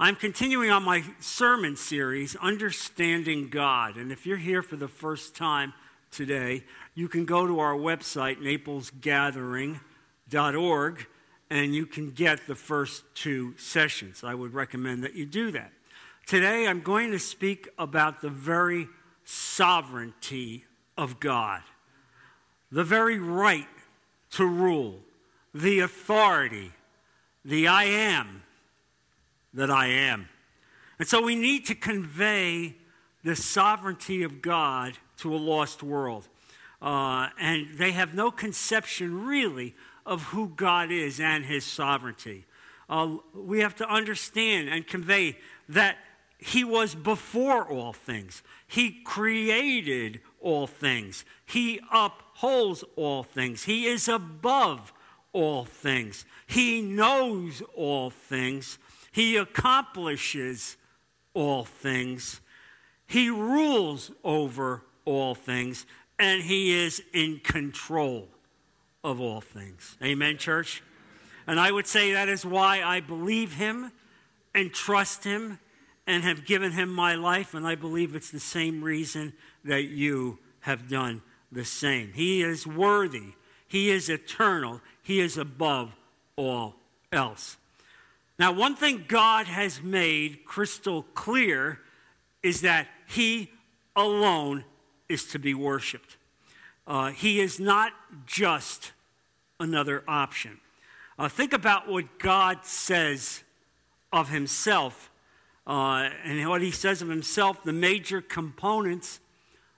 I'm continuing on my sermon series, Understanding God. And if you're here for the first time today, you can go to our website, naplesgathering.org, and you can get the first two sessions. I would recommend that you do that. Today, I'm going to speak about the very sovereignty of God, the very right to rule, the authority, the I am that I am. And so we need to convey the sovereignty of God to a lost world. Uh, and they have no conception really of who God is and his sovereignty. Uh, we have to understand and convey that he was before all things, he created all things, he upholds all things, he is above all things, he knows all things. He accomplishes all things. He rules over all things, and He is in control of all things. Amen, church? And I would say that is why I believe Him and trust Him and have given Him my life, and I believe it's the same reason that you have done the same. He is worthy, He is eternal, He is above all else. Now, one thing God has made crystal clear is that He alone is to be worshiped. Uh, he is not just another option. Uh, think about what God says of Himself uh, and what He says of Himself. The major components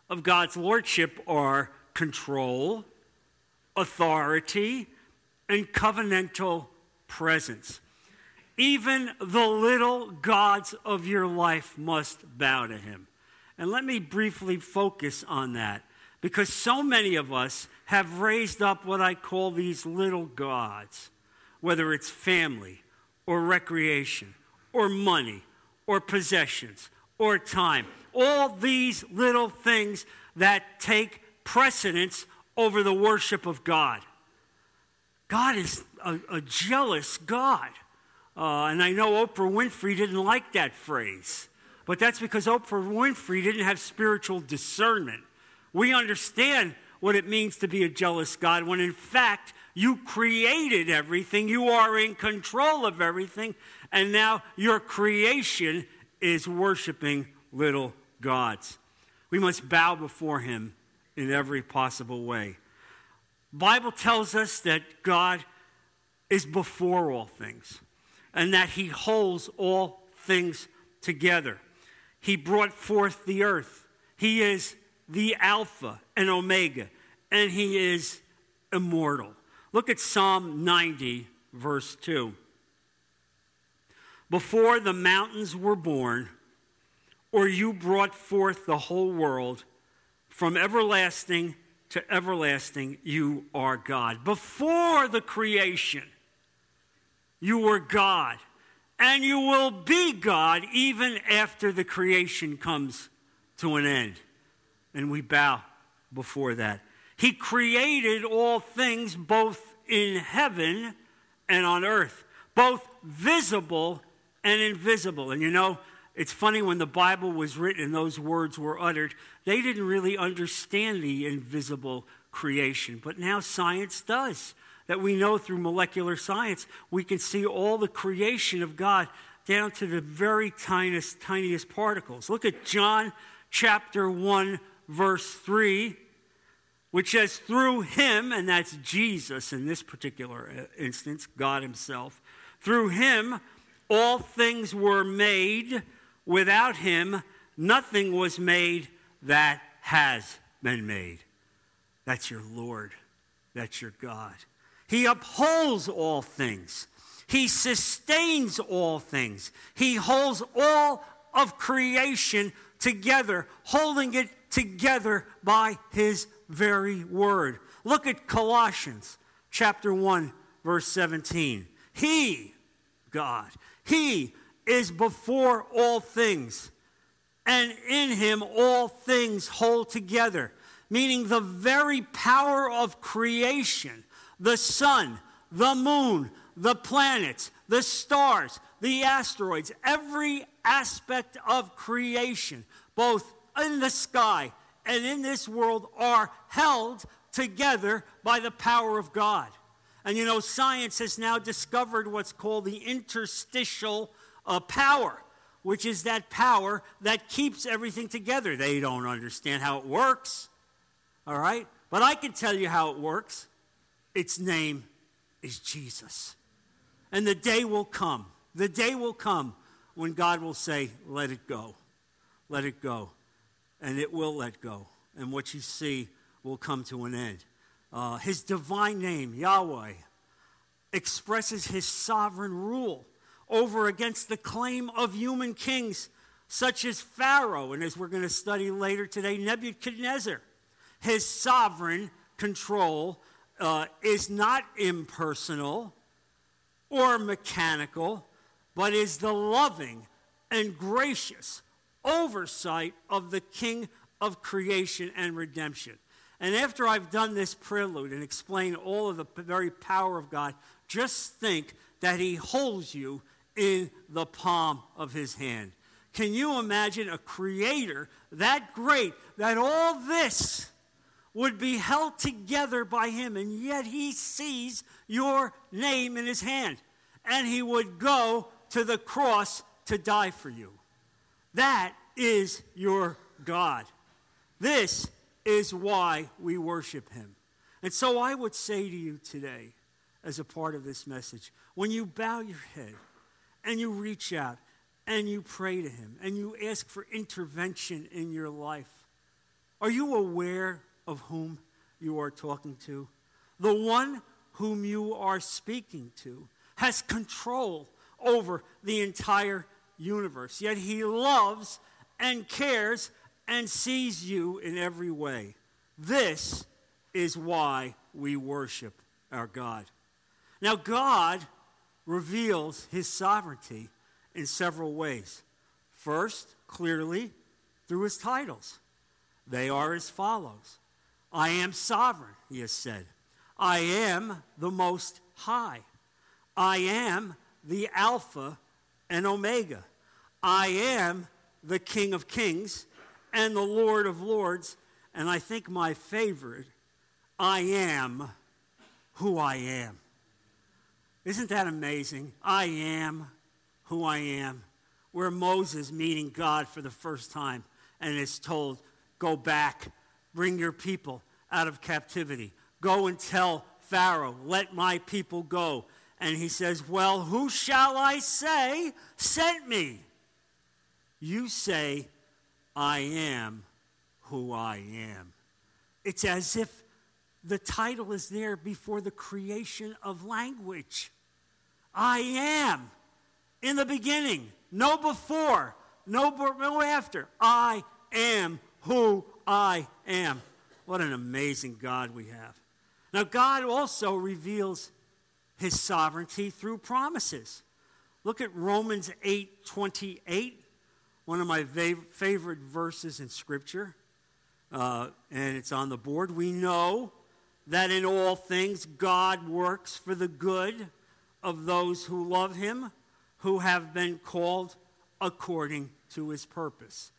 of God's lordship are control, authority, and covenantal presence. Even the little gods of your life must bow to him. And let me briefly focus on that because so many of us have raised up what I call these little gods, whether it's family or recreation or money or possessions or time. All these little things that take precedence over the worship of God. God is a, a jealous God. Uh, and I know Oprah Winfrey didn't like that phrase, but that's because Oprah Winfrey didn't have spiritual discernment. We understand what it means to be a jealous God when, in fact, you created everything, you are in control of everything, and now your creation is worshiping little gods. We must bow before him in every possible way. Bible tells us that God is before all things and that he holds all things together. He brought forth the earth. He is the Alpha and Omega, and he is immortal. Look at Psalm 90, verse 2. Before the mountains were born, or you brought forth the whole world, from everlasting to everlasting, you are God. Before the creation, you were God, and you will be God even after the creation comes to an end. And we bow before that. He created all things both in heaven and on earth, both visible and invisible. And you know, it's funny when the Bible was written and those words were uttered, they didn't really understand the invisible creation. But now science does that we know through molecular science, we can see all the creation of God down to the very tiniest, tiniest particles. Look at John chapter 1, verse 3, which says, Through him, and that's Jesus in this particular uh, instance, God himself, through him all things were made. Without him, nothing was made that has been made. That's your Lord. That's your God. He upholds all things. He sustains all things. He holds all of creation together, holding it together by his very word. Look at Colossians chapter 1 verse 17. He, God, he is before all things, and in him all things hold together, meaning the very power of creation the sun, the moon, the planets, the stars, the asteroids, every aspect of creation, both in the sky and in this world, are held together by the power of God. And you know, science has now discovered what's called the interstitial uh, power, which is that power that keeps everything together. They don't understand how it works, all right? But I can tell you how it works. Its name is Jesus. And the day will come, the day will come when God will say, Let it go, let it go. And it will let go. And what you see will come to an end. Uh, his divine name, Yahweh, expresses his sovereign rule over against the claim of human kings such as Pharaoh, and as we're going to study later today, Nebuchadnezzar. His sovereign control uh, is not impersonal or mechanical, but is the loving and gracious oversight of the King of creation and redemption. And after I've done this prelude and explained all of the very power of God, just think that He holds you in the palm of His hand. Can you imagine a creator that great that all this would be held together by Him, and yet He sees your name in His hand, and He would go to the cross to die for you? That is your God. This is why we worship him. And so I would say to you today, as a part of this message, when you bow your head and you reach out and you pray to him and you ask for intervention in your life, are you aware of whom you are talking to? The one whom you are speaking to has control over the entire universe, yet he loves and cares and sees you in every way. This is why we worship our God. Now, God reveals his sovereignty in several ways. First, clearly, through his titles. They are as follows I am sovereign, he has said. I am the Most High. I am the Alpha and Omega. I am the King of Kings and the Lord of Lords. And I think my favorite, I am who I am. Isn't that amazing? I am who I am. Where Moses meeting God for the first time and is told, Go back, bring your people out of captivity. Go and tell Pharaoh, Let my people go. And he says, Well, who shall I say sent me? You say, I am who I am. It's as if the title is there before the creation of language. I am in the beginning, no before, no, no after. I am who I am. What an amazing God we have. Now, God also reveals his sovereignty through promises. Look at Romans 8 28 one of my favorite verses in Scripture, uh, and it's on the board. We know that in all things God works for the good of those who love Him, who have been called according to His purpose.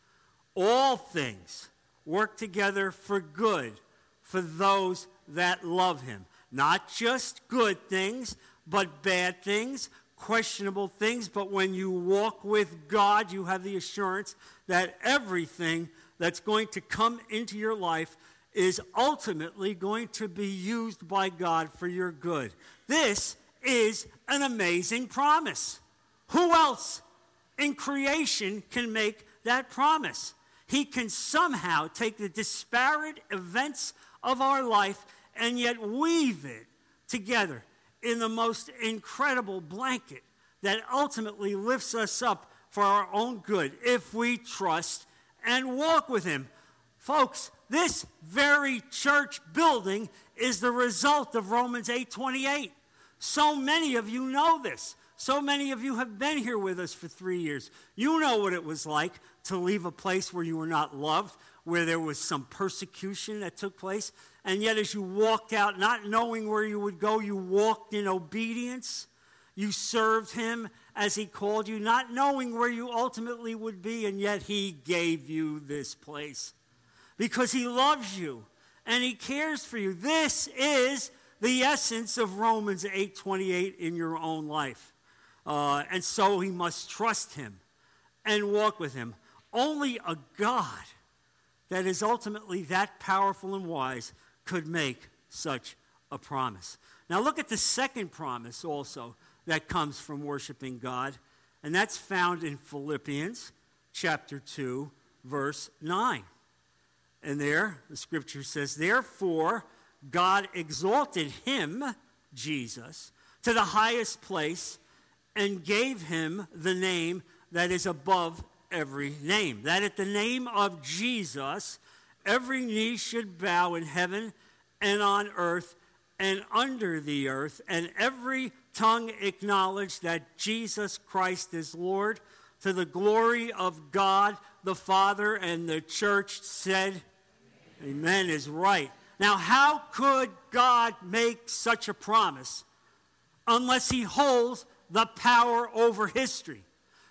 All things work together for good for those that love Him. Not just good things, but bad things, questionable things, but when you walk with God, you have the assurance that everything that's going to come into your life is ultimately going to be used by God for your good. This is an amazing promise. Who else in creation can make that promise? He can somehow take the disparate events of our life and yet weave it together in the most incredible blanket that ultimately lifts us up for our own good if we trust and walk with Him. Folks, this very church building is the result of Romans 8:28. So many of you know this. So many of you have been here with us for 3 years. You know what it was like to leave a place where you were not loved, where there was some persecution that took place, and yet, as you walked out, not knowing where you would go, you walked in obedience. You served him as He called you, not knowing where you ultimately would be, and yet He gave you this place because He loves you and He cares for you. This is the essence of Romans 8:28 in your own life. Uh, and so he must trust him and walk with him. Only a God that is ultimately that powerful and wise could make such a promise. Now, look at the second promise also that comes from worshiping God, and that's found in Philippians chapter 2, verse 9. And there, the scripture says, Therefore, God exalted him, Jesus, to the highest place and gave him the name that is above every name. That at the name of Jesus, every knee should bow in heaven and on earth and under the earth, and every tongue acknowledge that Jesus Christ is Lord to the glory of God the Father. And the church said, Amen, Amen is right. Now, how could God make such a promise unless he holds the power over history?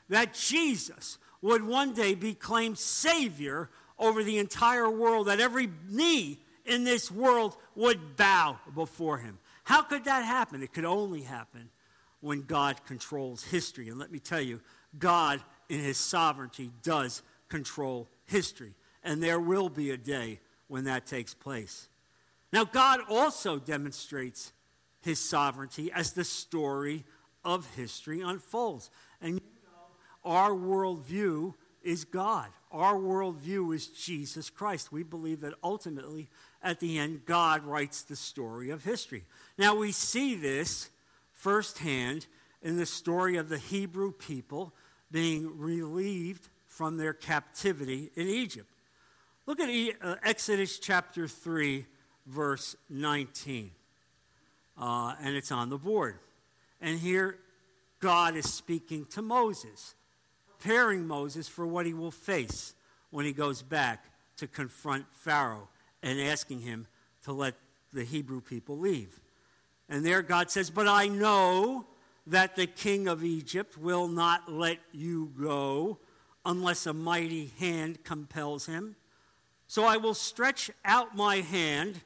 That Jesus would one day be claimed Savior over the entire world, that every knee in this world would bow before him. How could that happen? It could only happen when God controls history. And let me tell you, God, in his sovereignty, does control history. And there will be a day when that takes place. Now, God also demonstrates his sovereignty as the story of history unfolds. And our worldview is God. Our worldview is Jesus Christ. We believe that ultimately, at the end, God writes the story of history. Now, we see this firsthand in the story of the Hebrew people being relieved from their captivity in Egypt. Look at uh, Exodus chapter 3, verse 19. Uh, and it's on the board. And here, God is speaking to Moses, preparing Moses for what he will face when he goes back to confront Pharaoh and asking him to let the Hebrew people leave. And there, God says, But I know that the king of Egypt will not let you go unless a mighty hand compels him. So I will stretch out my hand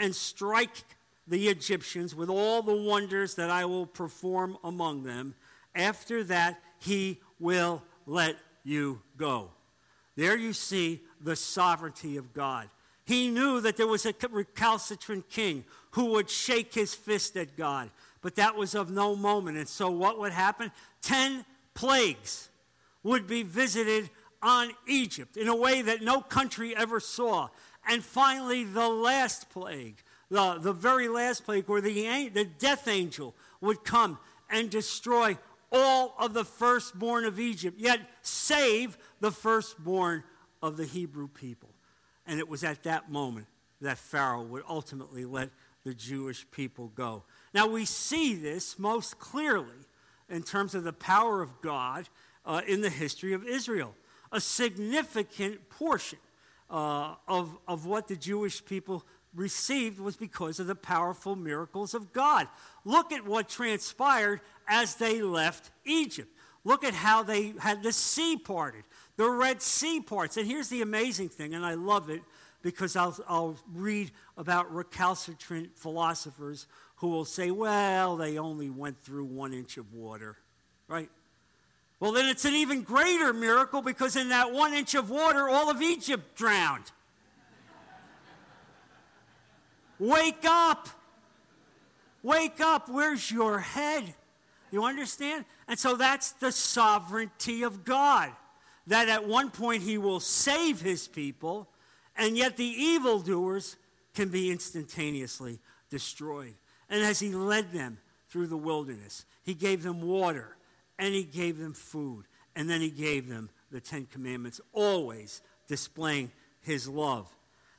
and strike the Egyptians with all the wonders that I will perform among them. After that, he will let you go. There you see the sovereignty of God. He knew that there was a recalcitrant king who would shake his fist at God, but that was of no moment. And so, what would happen? Ten plagues would be visited on Egypt in a way that no country ever saw. And finally, the last plague, the, the very last plague, where the, the death angel would come and destroy all of the firstborn of Egypt, yet save the firstborn of the Hebrew people. And it was at that moment that Pharaoh would ultimately let the Jewish people go. Now, we see this most clearly in terms of the power of God uh, in the history of Israel. A significant portion uh, of, of what the Jewish people received was because of the powerful miracles of God. Look at what transpired as they left Egypt. Look at how they had the sea parted, the Red Sea parts. And here's the amazing thing, and I love it because I'll, I'll read about recalcitrant philosophers who will say, well, they only went through one inch of water, right? Well, then it's an even greater miracle because in that one inch of water, all of Egypt drowned. Wake up! Wake up! Where's your head? You understand? And so that's the sovereignty of God. That at one point he will save his people, and yet the evildoers can be instantaneously destroyed. And as he led them through the wilderness, he gave them water and he gave them food, and then he gave them the Ten Commandments, always displaying his love.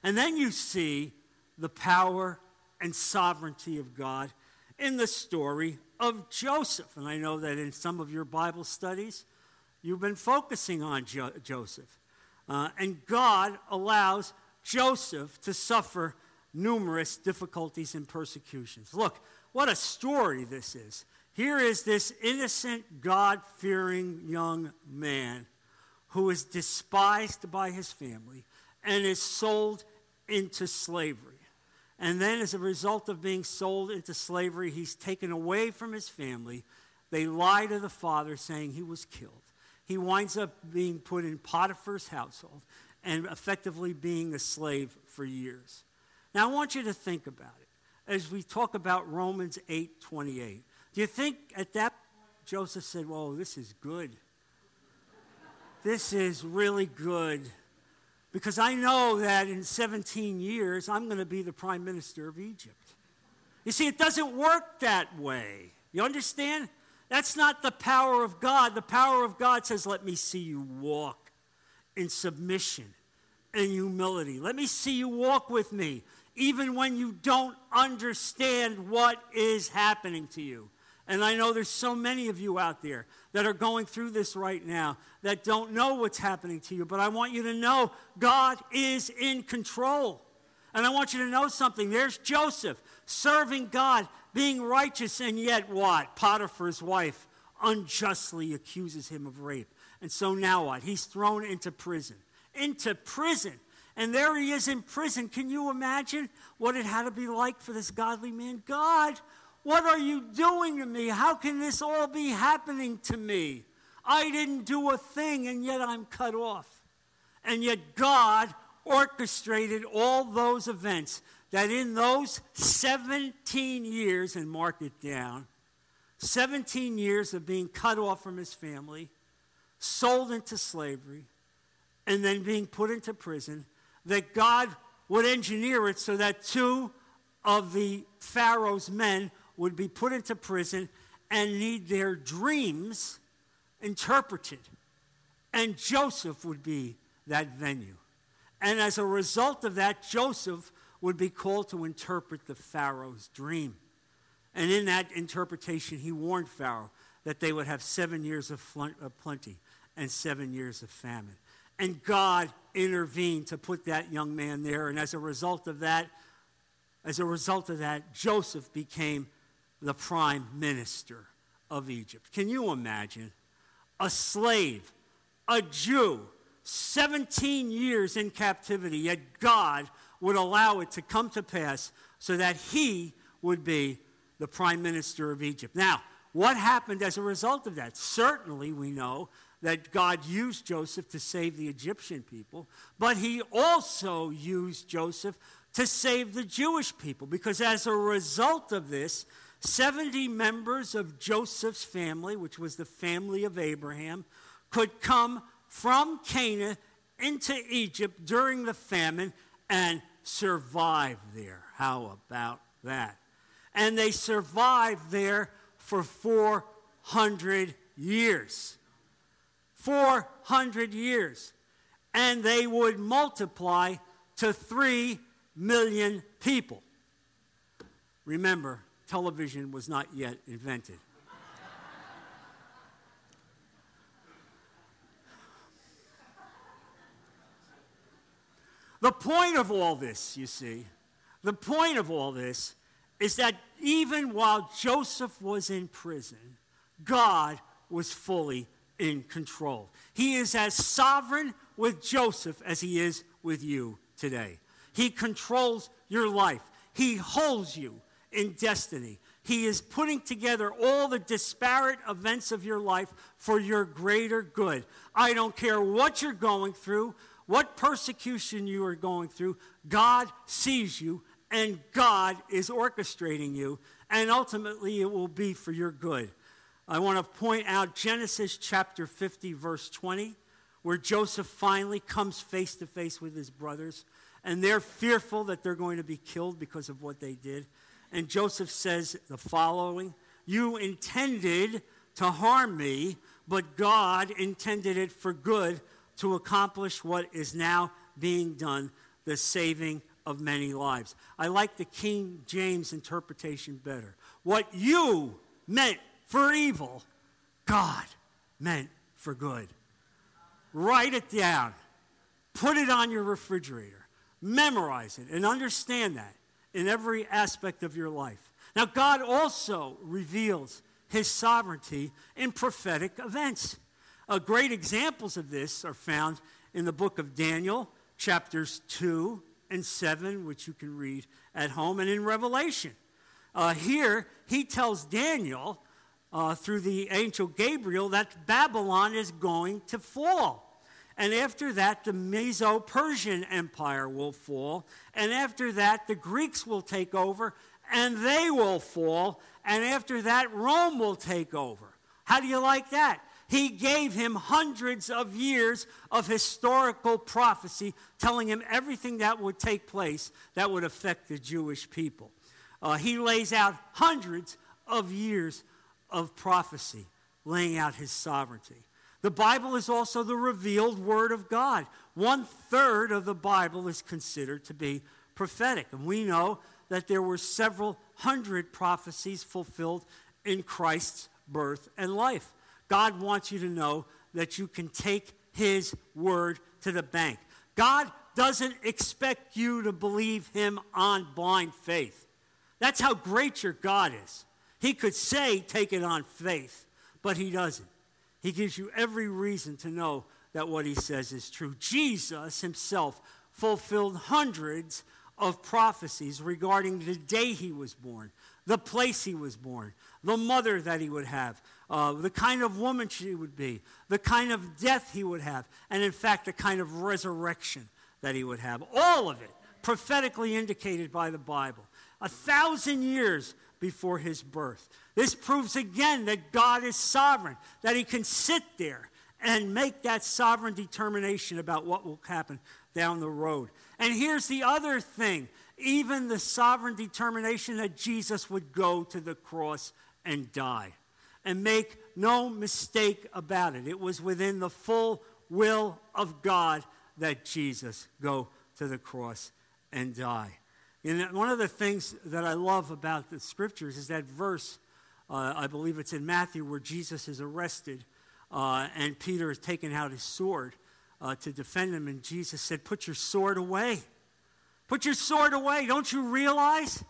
And then you see the power and sovereignty of God in the story of Joseph. And I know that in some of your Bible studies, you've been focusing on jo- Joseph. Uh, and God allows Joseph to suffer numerous difficulties and persecutions. Look, what a story this is. Here is this innocent, God fearing young man who is despised by his family and is sold into slavery. And then, as a result of being sold into slavery, he's taken away from his family. They lie to the father, saying he was killed. He winds up being put in Potiphar's household and effectively being a slave for years. Now, I want you to think about it as we talk about Romans 8 28. Do you think at that point Joseph said, Whoa, this is good? This is really good. Because I know that in 17 years, I'm going to be the prime minister of Egypt. You see, it doesn't work that way. You understand? That's not the power of God. The power of God says, Let me see you walk in submission and humility. Let me see you walk with me, even when you don't understand what is happening to you. And I know there's so many of you out there that are going through this right now that don't know what's happening to you, but I want you to know God is in control. And I want you to know something. There's Joseph serving God, being righteous, and yet what? Potiphar's wife unjustly accuses him of rape. And so now what? He's thrown into prison. Into prison. And there he is in prison. Can you imagine what it had to be like for this godly man? God, what are you doing to me? How can this all be happening to me? I didn't do a thing, and yet I'm cut off. And yet God orchestrated all those events that in those 17 years, and mark it down, 17 years of being cut off from his family, sold into slavery, and then being put into prison, that God would engineer it so that two of the Pharaoh's men would be put into prison and need their dreams interpreted. And Joseph would be that venue. And as a result of that, Joseph would be called to interpret the Pharaoh's dream. And in that interpretation, he warned Pharaoh that they would have seven years of plenty and seven years of famine. And God intervened to put that young man there. And as a result of that, as a result of that, Joseph became the prime minister of Egypt. Can you imagine? A slave, a Jew, 17 years in captivity, yet God would allow it to come to pass so that he would be the prime minister of Egypt. Now, what happened as a result of that? Certainly, we know that God used Joseph to save the Egyptian people, but he also used Joseph to save the Jewish people because as a result of this, 70 members of Joseph's family, which was the family of Abraham, could come from Canaan into Egypt during the famine and survive there. How about that? And they survived there for 400 years. 400 years. And they would multiply to 3 million people. Remember, television was not yet invented. the point of all this, you see, the point of all this is that even while Joseph was in prison, God was fully in control. He is as sovereign with Joseph as he is with you today. He controls your life, He holds you in destiny. He is putting together all the disparate events of your life for your greater good. I don't care what you're going through, what persecution you are going through, God sees you and God is orchestrating you, and ultimately it will be for your good. I want to point out Genesis chapter 50, verse 20, where Joseph finally comes face to face with his brothers, and they're fearful that they're going to be killed because of what they did. And Joseph says the following You intended to harm me, but God intended it for good to accomplish what is now being done, the saving of many lives. I like the King James interpretation better. What you meant for evil, God meant for good. Write it down, put it on your refrigerator, memorize it, and understand that in every aspect of your life. Now, God also reveals his sovereignty in prophetic events. Uh, great examples of this are found in the book of Daniel, chapters 2 and 7, which you can read at home, and in Revelation. Uh, here, he tells Daniel uh, through the angel Gabriel that Babylon is going to fall. And after that, the Medo Persian Empire will fall. And after that, the Greeks will take over and they will fall. And after that, Rome will take over. How do you like that? He gave him hundreds of years of historical prophecy telling him everything that would take place that would affect the Jewish people. Uh, he lays out hundreds of years of prophecy, laying out his sovereignty. The Bible is also the revealed Word of God. One third of the Bible is considered to be prophetic. And we know that there were several hundred prophecies fulfilled in Christ's birth and life. God wants you to know that you can take His Word to the bank. God doesn't expect you to believe Him on blind faith. That's how great your God is. He could say, take it on faith, but He doesn't. He gives you every reason to know that what He says is true. Jesus Himself fulfilled hundreds of prophecies regarding the day He was born, the place He was born, the mother that He would have, uh, the kind of woman she would be, the kind of death He would have, and in fact, the kind of resurrection that He would have. All of it prophetically indicated by the Bible a thousand years before his birth. This proves again that God is sovereign, that he can sit there and make that sovereign determination about what will happen down the road. And here's the other thing even the sovereign determination that Jesus would go to the cross and die. And make no mistake about it. It was within the full will of God that Jesus go to the cross and die. And one of the things that I love about the scriptures is that verse, uh, I believe it's in Matthew, where Jesus is arrested uh, and Peter has taken out his sword uh, to defend him. And Jesus said, Put your sword away. Put your sword away. Don't you realize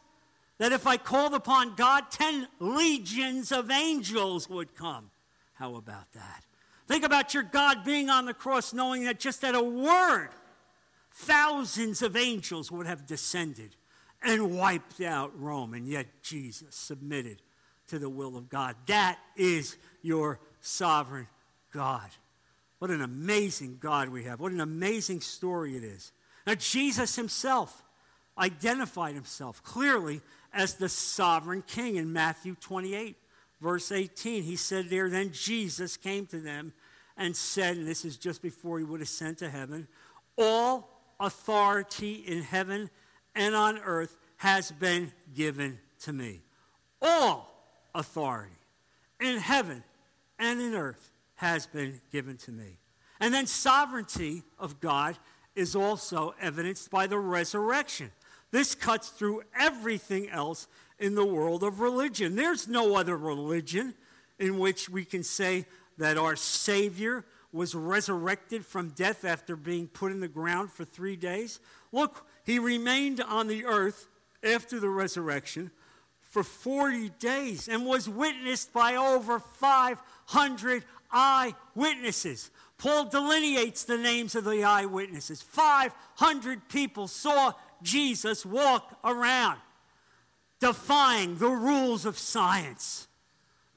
that if I called upon God, 10 legions of angels would come? How about that? Think about your God being on the cross, knowing that just at a word, thousands of angels would have descended and wiped out Rome. And yet Jesus submitted to the will of God. That is your sovereign God. What an amazing God we have. What an amazing story it is. Now, Jesus himself identified himself clearly as the sovereign king in Matthew 28, verse 18. He said there, Then Jesus came to them and said, and this is just before he would ascend to heaven, All authority in heaven and on earth has been given to me. All authority in heaven and in earth has been given to me. And then sovereignty of God is also evidenced by the resurrection. This cuts through everything else in the world of religion. There's no other religion in which we can say that our Savior was resurrected from death after being put in the ground for three days. Look, he remained on the earth after the resurrection for 40 days and was witnessed by over 500 eyewitnesses. Paul delineates the names of the eyewitnesses. 500 people saw Jesus walk around, defying the rules of science,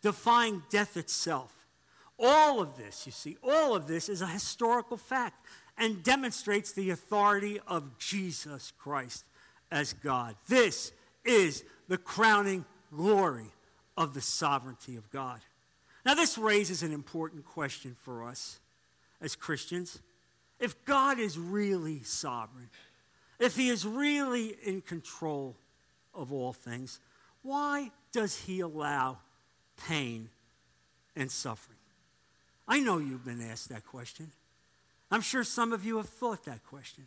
defying death itself. All of this, you see, all of this is a historical fact and demonstrates the authority of Jesus Christ as God. This is the crowning glory of the sovereignty of God. Now, this raises an important question for us as Christians. If God is really sovereign, if He is really in control of all things, why does He allow pain and suffering? I know you've been asked that question. I'm sure some of you have thought that question.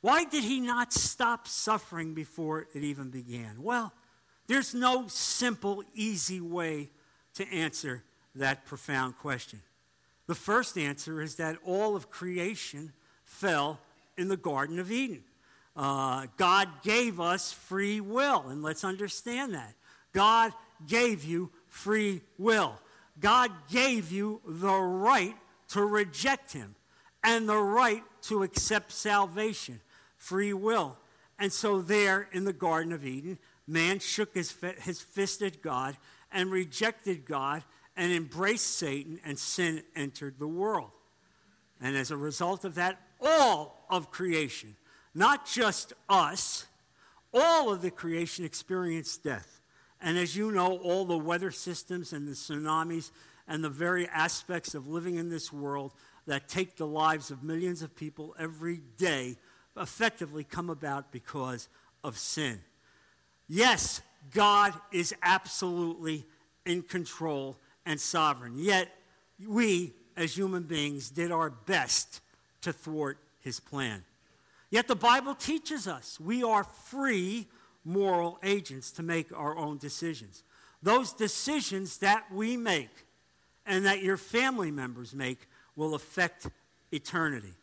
Why did he not stop suffering before it even began? Well, there's no simple, easy way to answer that profound question. The first answer is that all of creation fell in the Garden of Eden. Uh, God gave us free will, and let's understand that. God gave you free will. God gave you the right to reject him and the right to accept salvation, free will. And so, there in the Garden of Eden, man shook his, his fist at God and rejected God and embraced Satan, and sin entered the world. And as a result of that, all of creation, not just us, all of the creation experienced death. And as you know, all the weather systems and the tsunamis and the very aspects of living in this world that take the lives of millions of people every day effectively come about because of sin. Yes, God is absolutely in control and sovereign. Yet, we, as human beings, did our best to thwart his plan. Yet, the Bible teaches us we are free moral agents to make our own decisions. Those decisions that we make and that your family members make will affect eternity.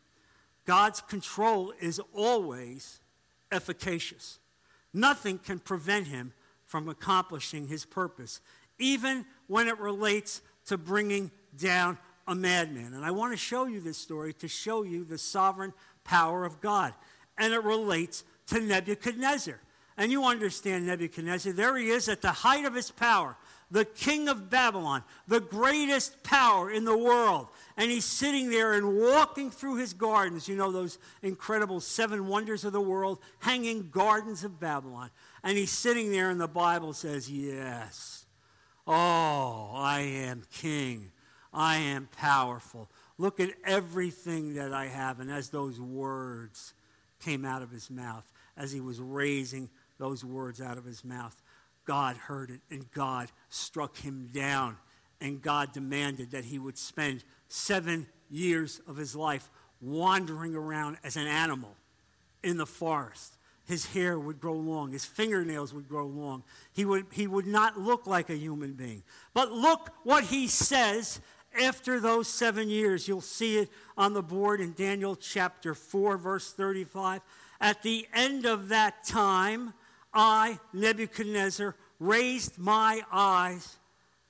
God's control is always efficacious. Nothing can prevent him from accomplishing his purpose, even when it relates to bringing down a madman. And I want to show you this story to show you the sovereign power of God. And it relates to Nebuchadnezzar. And you understand Nebuchadnezzar. There he is at the height of his power, the king of Babylon, the greatest power in the world. And he's sitting there and walking through his gardens. You know, those incredible seven wonders of the world, hanging gardens of Babylon. And he's sitting there, and the Bible says, Yes. Oh, I am king. I am powerful. Look at everything that I have. And as those words came out of his mouth, as he was raising those words out of his mouth, God heard it and God struck him down. And God demanded that he would spend seven years of his life wandering around as an animal in the forest his hair would grow long, his fingernails would grow long. He would, he would not look like a human being. But look what he says after those seven years. You'll see it on the board in Daniel chapter 4, verse 35. At the end of that time, I, Nebuchadnezzar, raised my eyes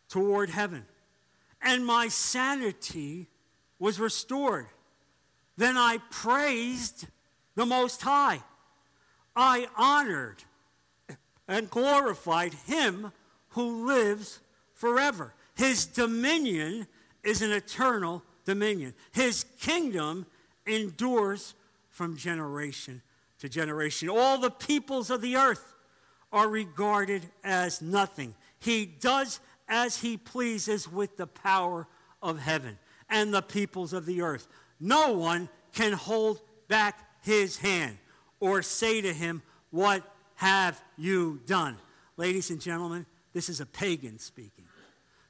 toward heaven, and my sanity was restored. Then I praised the Most High I honored and glorified him who lives forever. His dominion is an eternal dominion. His kingdom endures from generation to generation. All the peoples of the earth are regarded as nothing. He does as he pleases with the power of heaven and the peoples of the earth. No one can hold back his hand or say to him, What have you done? Ladies and gentlemen, this is a pagan speaking.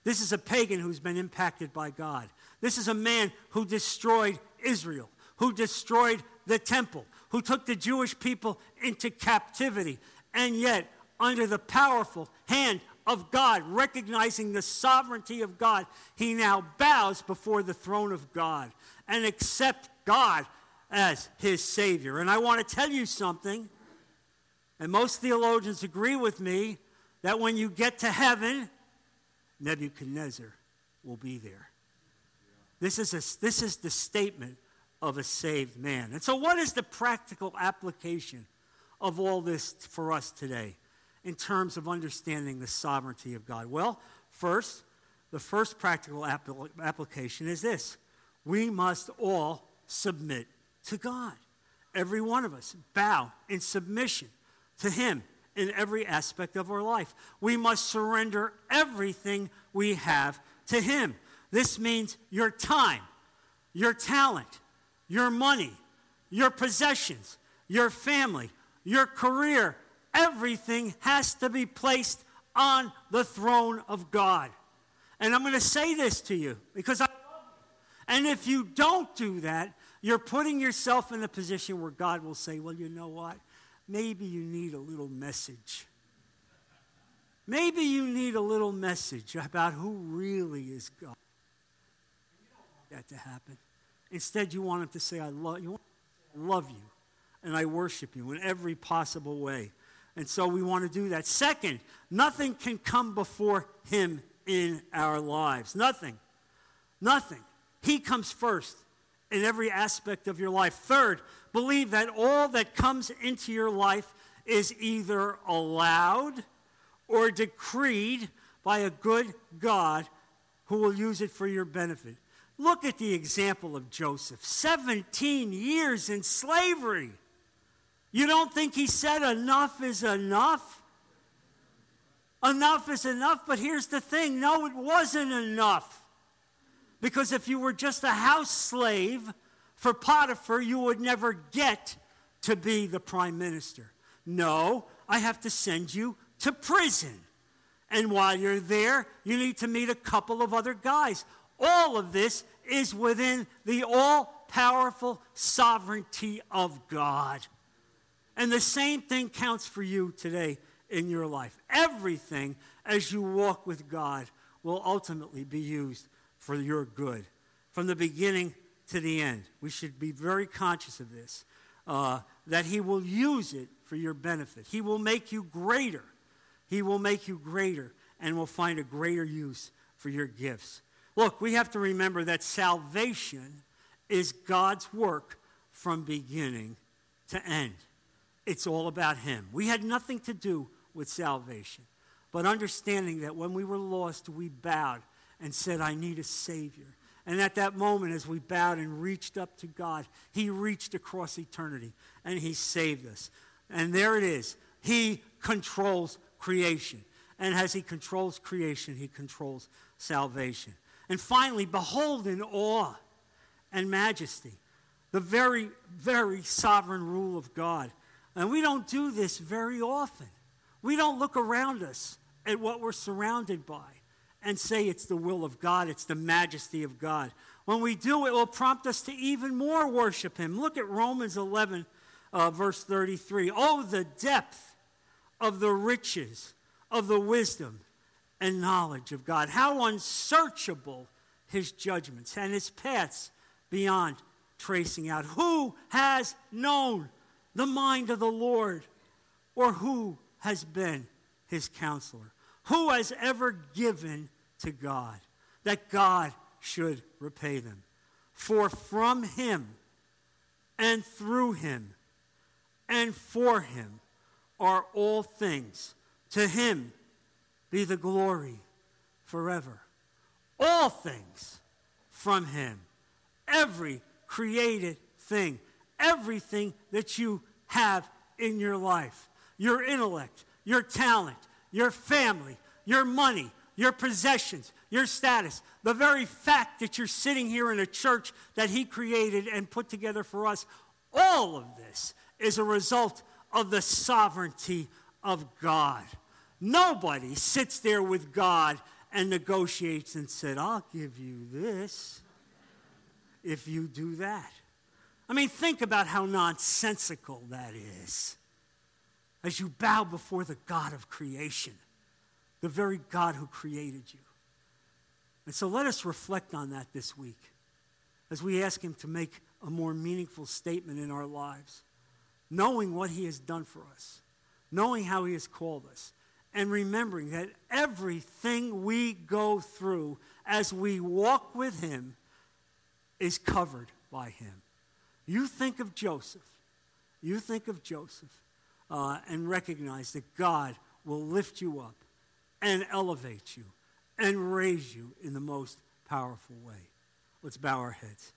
This is a pagan who's been impacted by God. This is a man who destroyed Israel, who destroyed the temple, who took the Jewish people into captivity, and yet, under the powerful hand of God, recognizing the sovereignty of God, he now bows before the throne of God and accepts God as his Savior. And I want to tell you something, and most theologians agree with me, that when you get to heaven, Nebuchadnezzar will be there. This is, a, this is the statement of a saved man. And so, what is the practical application of all this for us today in terms of understanding the sovereignty of God? Well, first, the first practical application is this we must all submit to God. Every one of us bow in submission to Him in every aspect of our life. We must surrender everything we have to Him. This means your time, your talent, your money, your possessions, your family, your career. Everything has to be placed on the throne of God. And I'm going to say this to you because I and if you don't do that, you're putting yourself in a position where God will say, Well, you know what? Maybe you need a little message. Maybe you need a little message about who really is God. You that to happen. Instead, you want him to say, I love you. I love you and I worship you in every possible way. And so we want to do that. Second, nothing can come before him in our lives. Nothing. Nothing. He comes first in every aspect of your life. Third, believe that all that comes into your life is either allowed or decreed by a good God who will use it for your benefit. Look at the example of Joseph 17 years in slavery. You don't think he said enough is enough? Enough is enough, but here's the thing no, it wasn't enough. Because if you were just a house slave for Potiphar, you would never get to be the prime minister. No, I have to send you to prison. And while you're there, you need to meet a couple of other guys. All of this is within the all powerful sovereignty of God. And the same thing counts for you today in your life. Everything as you walk with God will ultimately be used for your good from the beginning to the end. We should be very conscious of this uh, that He will use it for your benefit. He will make you greater. He will make you greater and will find a greater use for your gifts. Look, we have to remember that salvation is God's work from beginning to end. It's all about Him. We had nothing to do with salvation, but understanding that when we were lost, we bowed and said, I need a Savior. And at that moment, as we bowed and reached up to God, He reached across eternity and He saved us. And there it is. He controls creation. And as He controls creation, He controls salvation. And finally, behold in awe and majesty the very, very sovereign rule of God. And we don't do this very often. We don't look around us at what we're surrounded by and say it's the will of God, it's the majesty of God. When we do, it will prompt us to even more worship Him. Look at Romans 11, uh, verse 33. Oh, the depth of the riches of the wisdom and knowledge of God. How unsearchable his judgments and his paths beyond tracing out. Who has known the mind of the Lord? Or who has been his counselor? Who has ever given to God that God should repay them? For from him and through him and for him are all things. To him be the glory forever. All things from Him. Every created thing. Everything that you have in your life. Your intellect, your talent, your family, your money, your possessions, your status. The very fact that you're sitting here in a church that He created and put together for us. All of this is a result of the sovereignty of God. Nobody sits there with God and negotiates and said, I'll give you this if you do that. I mean, think about how nonsensical that is. As you bow before the God of creation, the very God who created you. And so let us reflect on that this week as we ask Him to make a more meaningful statement in our lives, knowing what He has done for us, knowing how He has called us, and remembering that everything we go through as we walk with Him is covered by Him. You think of Joseph. You think of Joseph uh, and recognize that God will lift you up and elevate you and raise you in the most powerful way. Let's bow our heads.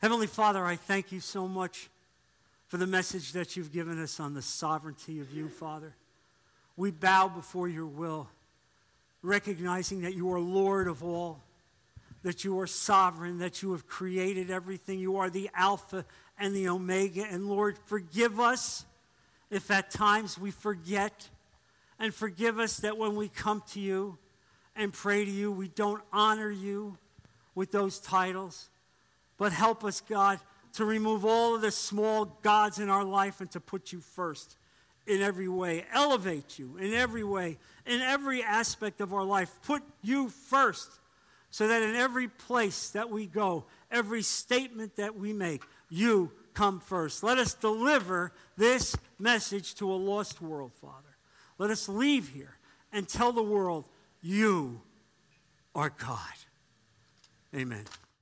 Heavenly Father, I thank you so much for the message that you've given us on the sovereignty of you, Father. We bow before your will, recognizing that you are Lord of all, that you are sovereign, that you have created everything. You are the Alpha and the Omega. And Lord, forgive us if at times we forget, and forgive us that when we come to you and pray to you, we don't honor you with those titles. But help us, God, to remove all of the small gods in our life and to put you first in every way, elevate you in every way, in every aspect of our life. Put you first so that in every place that we go, every statement that we make, you come first. Let us deliver this message to a lost world, Father. Let us leave here and tell the world, you are God. Amen.